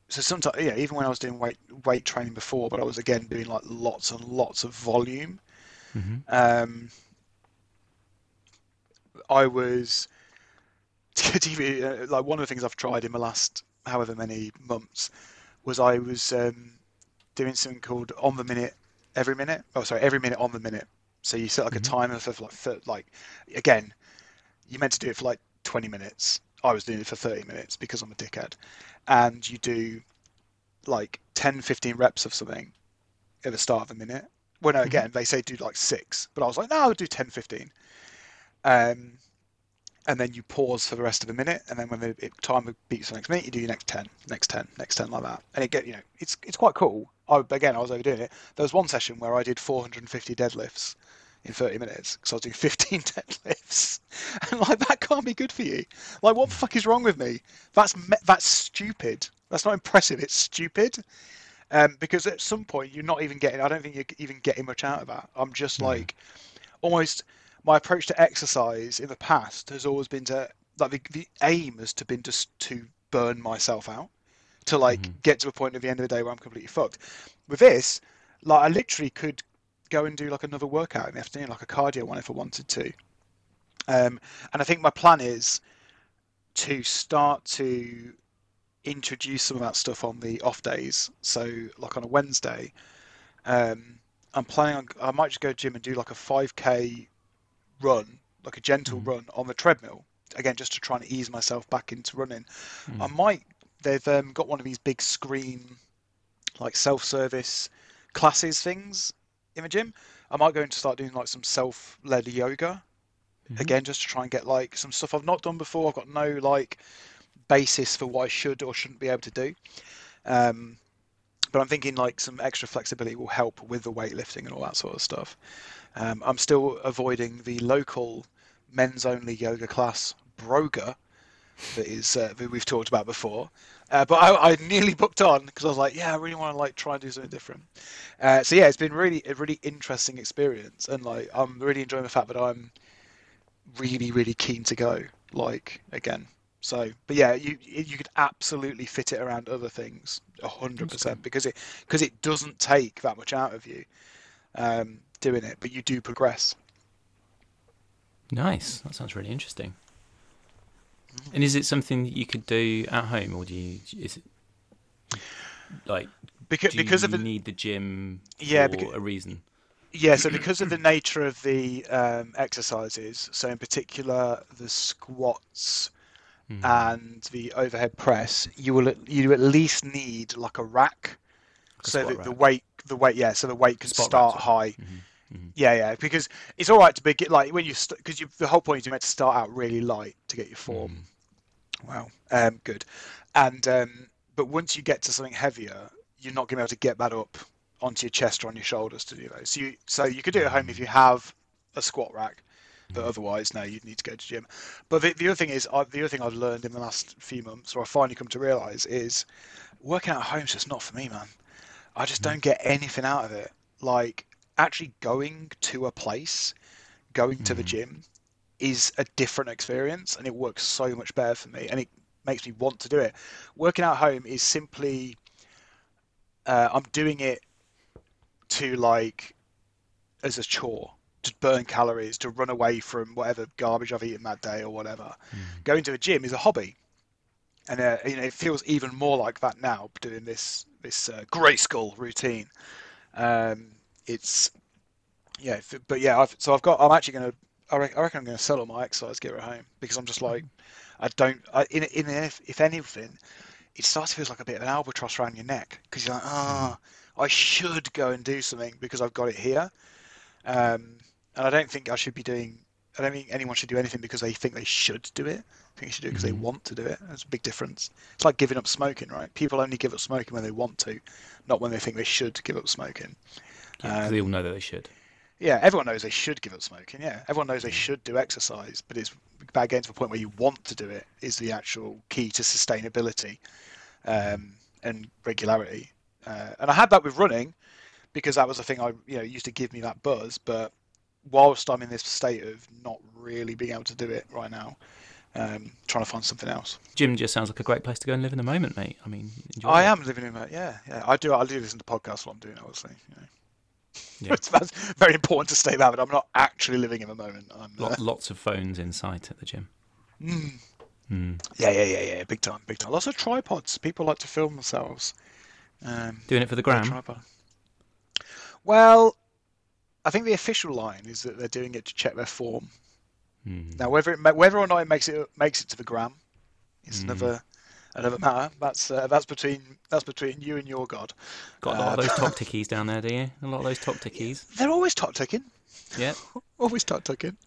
Speaker 1: So sometimes, yeah, even when I was doing weight weight training before, but I was again doing like lots and lots of volume.
Speaker 2: Mhm.
Speaker 1: Um, I was uh, like one of the things I've tried in the last however many months was I was um, doing something called on the minute every minute. Oh, sorry, every minute on the minute. So you set like
Speaker 2: Mhm.
Speaker 1: a timer for like for, like again, you meant to do it for like 20 minutes. I was doing it for 30 minutes because I'm a dickhead. And you do like 10, 15 reps of something at the start of a minute. Well, no,
Speaker 2: Mhm.
Speaker 1: again, they say do like six, but I was like, no, I'll do 10, 15. Um, and then you pause for the rest of the minute, and then when the it, timer beats the next minute, you do your next 10, next 10, next 10, like that. And it get, you know, it's it's quite cool. I, again, I was overdoing it. There was one session where I did 450 deadlifts in 30 minutes because I was doing 15 deadlifts, and like that can't be good for you. Like, what the fuck is wrong with me? That's me- that's stupid. That's not impressive. It's stupid. Um, because at some point you're not even getting. I don't think you're even getting much out of that. I'm just like almost. My approach to exercise in the past has always been to like the, the aim has to been just to burn myself out, to like
Speaker 2: Mhm.
Speaker 1: get to a point at the end of the day where I'm completely fucked. With this, like I literally could go and do like another workout in the afternoon, like a cardio one if I wanted to. Um, and I think my plan is to start to introduce some of that stuff on the off days. So, like on a Wednesday, um, I'm planning on I might just go to gym and do like a 5k run, like a gentle
Speaker 2: Mhm.
Speaker 1: run on the treadmill. Again, just to try and ease myself back into running. I
Speaker 2: Mm.
Speaker 1: might. They've um, got one of these big screen, like self-service classes things in the gym. I might go and start doing like some self-led yoga
Speaker 2: Mhm.
Speaker 1: again, just to try and get like some stuff I've not done before. I've got no like basis for what I should or shouldn't be able to do. Um, but I'm thinking like some extra flexibility will help with the weightlifting and all that sort of stuff. Um, I'm still avoiding the local men's only yoga class, Broga, that is uh, that we've talked about before. Uh, but I, I nearly booked on because I was like, yeah, I really want to like try and do something different. Uh, so yeah, it's been really a really interesting experience, and like I'm really enjoying the fact that I'm really really keen to go like again. So, but yeah, you you could absolutely fit it around other things, a hundred percent, because it because it doesn't take that much out of you um, doing it, but you do progress.
Speaker 2: Nice. That sounds really interesting. And is it something that you could do at home, or do you? Is it like
Speaker 1: Because because
Speaker 2: you
Speaker 1: of the
Speaker 2: need the gym
Speaker 1: Yeah,
Speaker 2: for
Speaker 1: becau-
Speaker 2: a reason?
Speaker 1: Yeah, so because of the nature of the um, exercises, so in particular the squats
Speaker 2: Mhm.
Speaker 1: and the overhead press, you will you at least need like a rack,
Speaker 2: Like
Speaker 1: so that the weight the weight yeah, so the weight can start
Speaker 2: rack,
Speaker 1: high.
Speaker 2: Mhm.
Speaker 1: Yeah, yeah, because it's all right to begin like when you because you the whole point is you're meant to start out really light to get your form. Wow, um, good, and um, but once you get to something heavier, you're not going to be able to get that up onto your chest or on your shoulders to do those. So you so you could do it at home if you have a squat rack, but otherwise no, you'd need to go to gym. But the, the other thing is I, the other thing I've learned in the last few months, or I finally come to realise, is working out at home is just not for me, man. I just don't get anything out of it. Like actually going to a place, going to the gym, is a different experience, and it works so much better for me, and it makes me want to do it. Working out at home is simply uh, I'm doing it to like as a chore to burn calories to run away from whatever garbage I've eaten that day or whatever. Going to a gym is a hobby, and uh, you know it feels even more like that now doing this this uh, Grayskull routine. Um, it's yeah, f- but yeah, I've, so I've got. I'm actually going to. I, reckon I'm going to sell all my exercise gear at home because I'm just like, I don't. I, in in if, if anything, it starts to feel like a bit of an albatross around your neck because you're like, ah, I should go and do something because I've got it here. Um, and I don't think I should be doing. I don't think anyone should do anything because they think they should do it. I think you should do it because they want to do it. There's a big difference. It's like giving up smoking, right? People only give up smoking when they want to, not when they think they should give up smoking.
Speaker 2: Yeah, 'cause they all know that they should.
Speaker 1: Yeah, everyone knows they should give up smoking. Yeah, everyone knows they should do exercise, but it's about getting to the point where you want to do it is the actual key to sustainability um, and regularity. Uh, and I had that with running because that was the thing I you know used to give me that buzz. But whilst I'm in this state of not really being able to do it right now, um, trying to find something else.
Speaker 2: Gym just sounds like a great place to go and live in the moment, mate. I mean, enjoy
Speaker 1: I
Speaker 2: it.
Speaker 1: am living in that. Yeah, yeah. I do. I do listen to podcasts while I'm doing it. Obviously, you know.
Speaker 2: Yeah.
Speaker 1: that's very important to state that. But I'm not actually living in the moment. I'm. Uh,
Speaker 2: lots of phones in sight at the gym.
Speaker 1: Yeah, yeah, yeah, yeah. Big time, big time. Lots of tripods. People like to film themselves. Um,
Speaker 2: Doing it for the gram.
Speaker 1: tripod. Well, I think the official line is that they're doing it to check their form.
Speaker 2: Hmm.
Speaker 1: Now, whether it, whether or not it makes it makes it to the gram, is
Speaker 2: Hmm.
Speaker 1: Another another matter. That's uh, that's between that's between you and your god.
Speaker 2: Got a lot of those top tickies down there, do you? A lot of those top tickies.
Speaker 1: They're always top ticking.
Speaker 2: Yeah,
Speaker 1: Always top ticking.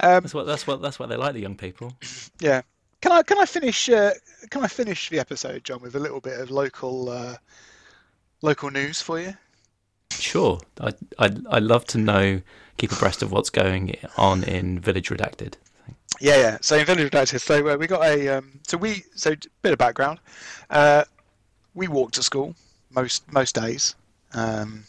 Speaker 1: Um,
Speaker 2: that's what that's what that's what they like, the young people.
Speaker 1: Yeah. Can I can I finish uh, can I finish the episode, John, with a little bit of local uh, local news for you?
Speaker 2: Sure, I I I love to know, keep abreast of what's going on in Village Redacted.
Speaker 1: Yeah, yeah. So in Village Redacted, so uh, we got a um, so we so bit of background. Uh, we walk to school most most days. Um,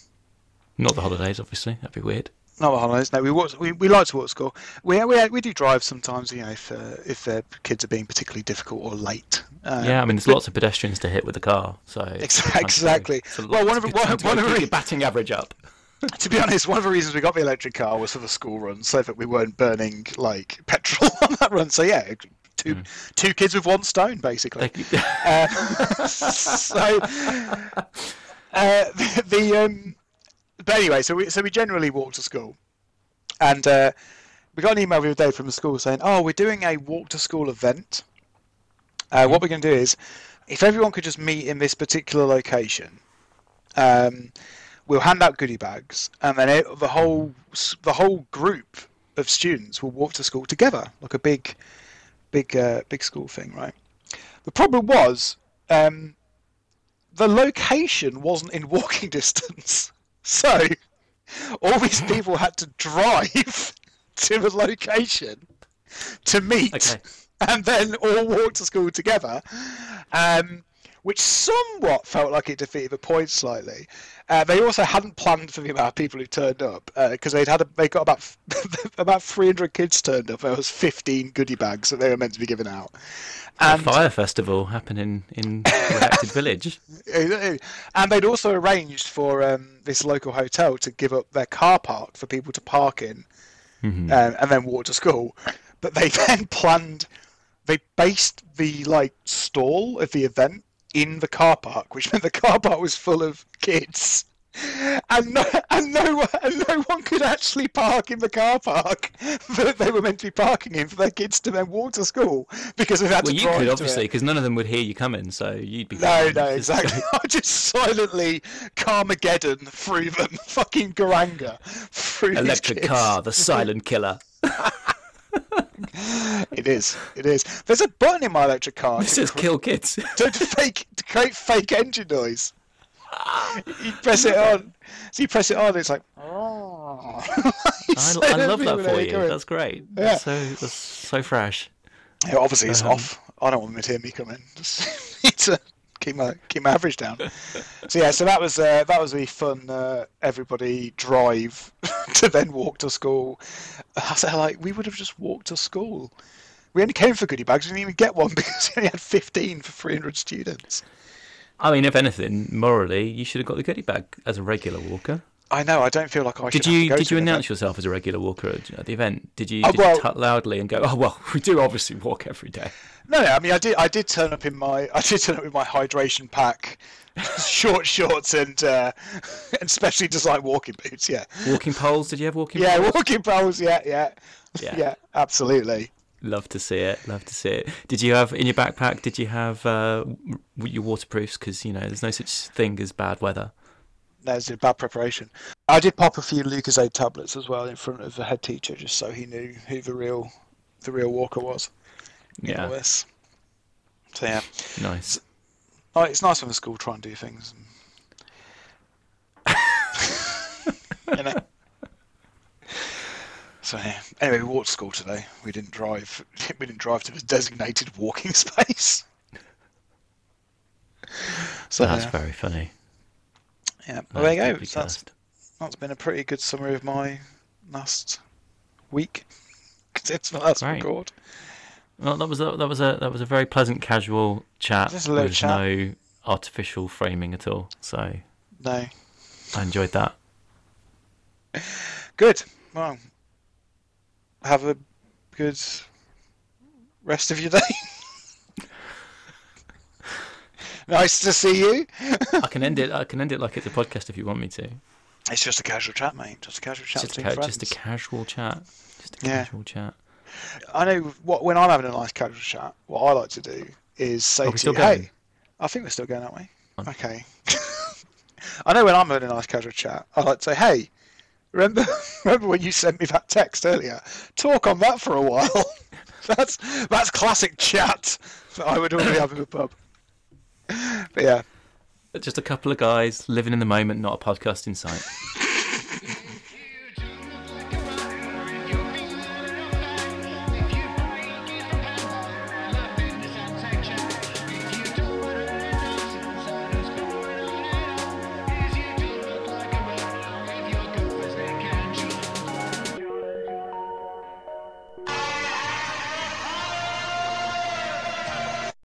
Speaker 2: Not the holidays, obviously. That'd be weird.
Speaker 1: not the holidays. No, we walk. We, we like to walk to school. We we we do drive sometimes. You know, if uh, if their kids are being particularly difficult or late. Um,
Speaker 2: yeah, I mean, there's lots of pedestrians to hit with the car, so it's
Speaker 1: Exac-
Speaker 2: time to-
Speaker 1: exactly. Well, one of the- one- one of the
Speaker 2: batting average up.
Speaker 1: To be honest, one of the reasons we got the electric car was for the school run, so that we weren't burning like petrol on that run. So yeah, two two kids with one stone, basically. Uh, so uh, the, the um, but anyway, so we so we generally walk to school, and uh, we got an email the other day from the school saying, "Oh, we're doing a walk to school event. Uh, what we're going to do is, if everyone could just meet in this particular location, um, we'll hand out goodie bags, and then it, the whole the whole group of students will walk to school together, like a big, big, uh, big school thing, right? The problem was, um, the location wasn't in walking distance, so all these people had to drive to the location to meet
Speaker 2: Okay.
Speaker 1: and then all walk to school together, um, which somewhat felt like it defeated the point slightly. Uh, they also hadn't planned for the amount of people who turned up because they'd had a, they got about about 300 kids turned up. There was 15 goodie bags that they were meant to be giving out,
Speaker 2: a fire festival happening in Redacted Village.
Speaker 1: and they'd also arranged for um, this local hotel to give up their car park for people to park in
Speaker 2: Mhm.
Speaker 1: um, and then walk to school. But they then planned, they based the like stall of the event in the car park, which meant the car park was full of kids and no, and no, one- and no one could actually park in the car park that they were meant to be parking in for their kids to then walk to school because they had
Speaker 2: Well,
Speaker 1: to
Speaker 2: Well,
Speaker 1: you
Speaker 2: could obviously, because none of them would hear you coming, so you'd be.
Speaker 1: No, no, exactly. I just silently Carmageddon through them, fucking Garanga through
Speaker 2: Electric car, the silent killer.
Speaker 1: It is. It is. There's a button in my electric car
Speaker 2: This is
Speaker 1: cr-
Speaker 2: kill kids.
Speaker 1: to, to fake to create fake engine noise. You press it on. So you press it on. It's like. Oh.
Speaker 2: I, I love that for you. That's great.
Speaker 1: Yeah.
Speaker 2: That's so that's so fresh.
Speaker 1: Yeah, obviously it's
Speaker 2: Um,
Speaker 1: off. I don't want them to hear me come in. Just need to keep my keep my average down. So yeah, so that was uh, that was a fun. Uh, everybody drive to then walk to school. I was like, we would have just walked to school. We only came for goodie bags. We didn't even get one because we only had fifteen for three hundred students.
Speaker 2: I mean, if anything, morally, you should have got the goodie bag as a regular walker.
Speaker 1: I know. I don't feel like I
Speaker 2: Did
Speaker 1: should have to
Speaker 2: you did you announce
Speaker 1: event.
Speaker 2: yourself as a regular walker at, the event? Did you
Speaker 1: Oh,
Speaker 2: did
Speaker 1: well-
Speaker 2: you tut loudly and go, "Oh well, we do obviously walk every day."
Speaker 1: No, no. I mean, I did. I did turn up in my. I did turn up with my hydration pack, short shorts, and uh, and specially designed walking boots. Yeah.
Speaker 2: Walking poles? Did you have walking?
Speaker 1: Yeah,
Speaker 2: poles?
Speaker 1: walking poles. Yeah, yeah,
Speaker 2: Yeah.
Speaker 1: yeah, absolutely.
Speaker 2: Love to see it. Love to see it. Did you have in your backpack? Did you have uh, your waterproofs? Because you know, there's no such thing as bad weather.
Speaker 1: There's a bad preparation. I did pop a few Lucozade tablets as well in front of the head teacher, just so he knew who the real, the real Walker was.
Speaker 2: Yeah,
Speaker 1: this. So yeah,
Speaker 2: nice.
Speaker 1: Oh, it's nice when the school try and do things. you know. So yeah. Anyway, we walked to school today. We didn't drive. We didn't drive to the designated walking space. So
Speaker 2: That's
Speaker 1: yeah,
Speaker 2: very funny.
Speaker 1: Yeah. Well, there you go. So that's that's been a pretty good summary of my last week. it's my last
Speaker 2: Great.
Speaker 1: record.
Speaker 2: Well, that was a, that was a that was a very pleasant, casual chat
Speaker 1: Just a little
Speaker 2: with
Speaker 1: chat.
Speaker 2: no artificial framing at all. So
Speaker 1: No,
Speaker 2: I enjoyed that.
Speaker 1: good. Well, have a good rest of your day. Nice to see you.
Speaker 2: I can end it. I can end it like it's a podcast if you want me to.
Speaker 1: It's just a casual chat, mate. Just a casual chat
Speaker 2: Just a, ca- just a casual chat. Just a
Speaker 1: Yeah.
Speaker 2: casual chat.
Speaker 1: I know what when I'm having a nice casual chat. What I like to do is say
Speaker 2: oh, Are
Speaker 1: to you,
Speaker 2: going?
Speaker 1: "Hey, I think we're still going, aren't we?"
Speaker 2: On.
Speaker 1: Okay. I know when I'm having a nice casual chat, I like to say, "Hey, remember remember when you sent me that text earlier? Talk on that for a while." that's that's classic chat that I would normally have in the pub. But yeah,
Speaker 2: Just a couple of guys living in the moment, not a podcast in sight.